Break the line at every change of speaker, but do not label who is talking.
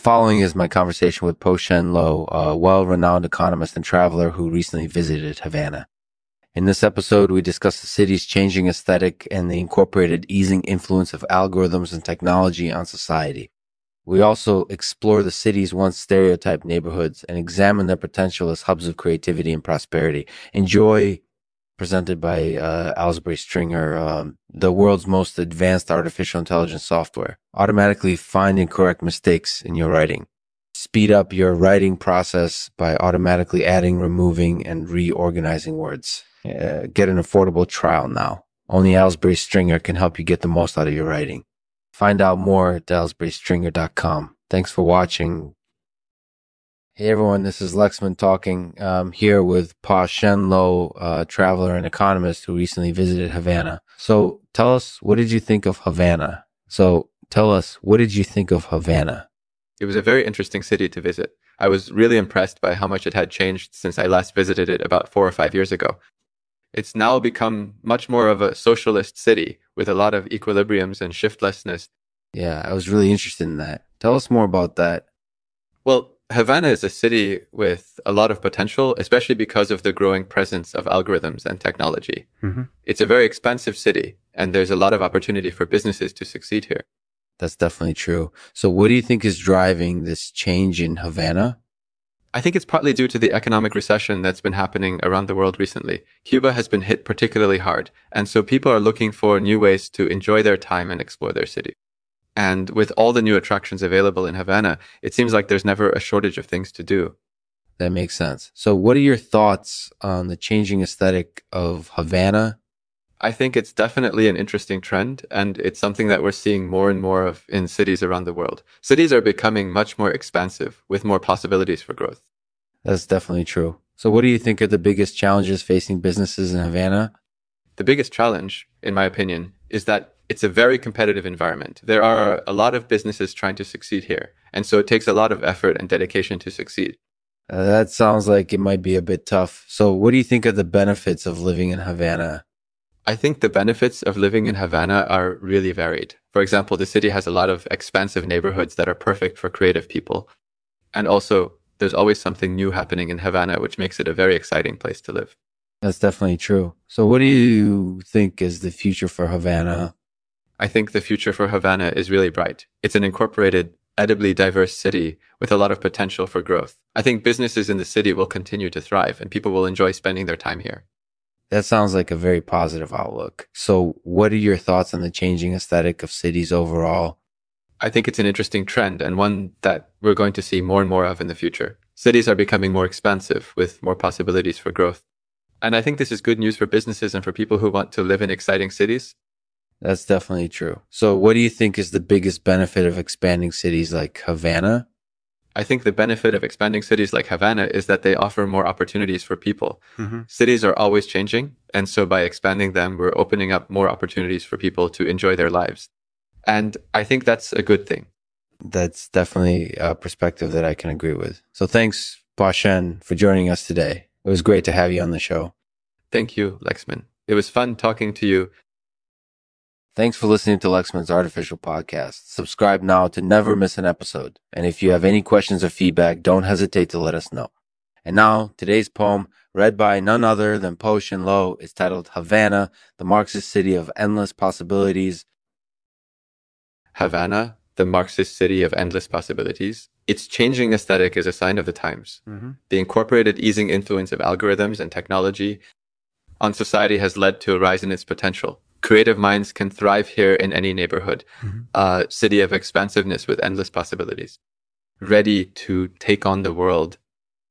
following is my conversation with Po-Shen Loh, a well renowned economist and traveler who recently visited Havana. In this episode, we discuss the city's changing aesthetic and the incorporated easing influence of algorithms and technology on society. We also explore the city's once stereotyped neighborhoods and examine their potential as hubs of creativity and prosperity. Enjoy presented by uh, Aylesbury Stringer, um, the world's most advanced artificial intelligence software, automatically find and correct mistakes in your writing. Speed up your writing process by automatically adding, removing, and reorganizing words. Uh, get an affordable trial now. Only Aylesbury Stringer can help you get the most out of your writing. Find out more at aylesburystringer.com. Thanks for watching. Hey everyone, this is Lexman talking um, here with Po-Shen Loh, a traveler and economist who recently visited Havana. So tell us, what did you think of Havana? So tell us, what did you think of Havana?
It was a very interesting city to visit. I was really impressed by how much it had changed since I last visited it about four or five years ago. It's now become much more of a socialist city with a lot of equilibriums and shiftlessness.
Yeah, I was really interested in that. Tell us more about that.
Well, Havana is a city with a lot of potential, especially because of the growing presence of algorithms and technology. Mm-hmm. It's a very expansive city, and there's a lot of opportunity for businesses to succeed here.
That's definitely true. So, what do you think is driving this change in Havana?
I think it's partly due to the economic recession that's been happening around the world recently. Cuba has been hit particularly hard, and so people are looking for new ways to enjoy their time and explore their city. And with all the new attractions available in Havana, it seems like there's never a shortage of things to do.
That makes sense. So, what are your thoughts on the changing aesthetic of Havana?
I think it's definitely an interesting trend, and it's something that we're seeing more and more of in cities around the world. Cities are becoming much more expansive with more possibilities for growth.
That's definitely true. So, what do you think are the biggest challenges facing businesses in Havana?
The biggest challenge, in my opinion, is that it's a very competitive environment. There are a lot of businesses trying to succeed here. And so it takes a lot of effort and dedication to succeed.
Uh, that sounds like it might be a bit tough. So, what do you think are the benefits of living in Havana?
I think the benefits of living in Havana are really varied. For example, the city has a lot of expansive neighborhoods that are perfect for creative people. And also, there's always something new happening in Havana, which makes it a very exciting place to live.
That's definitely true. So, what do you think is the future for Havana?
I think the future for Havana is really bright. It's an incorporated, edibly diverse city with a lot of potential for growth. I think businesses in the city will continue to thrive and people will enjoy spending their time here.
That sounds like a very positive outlook. So, what are your thoughts on the changing aesthetic of cities overall?
I think it's an interesting trend and one that we're going to see more and more of in the future. Cities are becoming more expansive with more possibilities for growth. And I think this is good news for businesses and for people who want to live in exciting cities.
That's definitely true. So, what do you think is the biggest benefit of expanding cities like Havana?
I think the benefit of expanding cities like Havana is that they offer more opportunities for people. Mm-hmm. Cities are always changing. And so by expanding them, we're opening up more opportunities for people to enjoy their lives. And I think that's a good thing.
That's definitely a perspective that I can agree with. So thanks, Po-Shen, for joining us today. It was great to have you on the show.
Thank you, Lexman. It was fun talking to you
Thanks for listening to Lexman's Artificial Podcast. Subscribe now to never miss an episode. And if you have any questions or feedback, don't hesitate to let us know. And now, today's poem, read by none other than Po-Shen Loh, is titled Havana, the Marxist City of Endless Possibilities.
Havana, the Marxist City of Endless Possibilities. Its changing aesthetic is a sign of the times. Mm-hmm. The incorporated easing influence of algorithms and technology on society has led to a rise in its potential creative minds can thrive here in any neighborhood, mm-hmm. a city of expansiveness with endless possibilities, ready to take on the world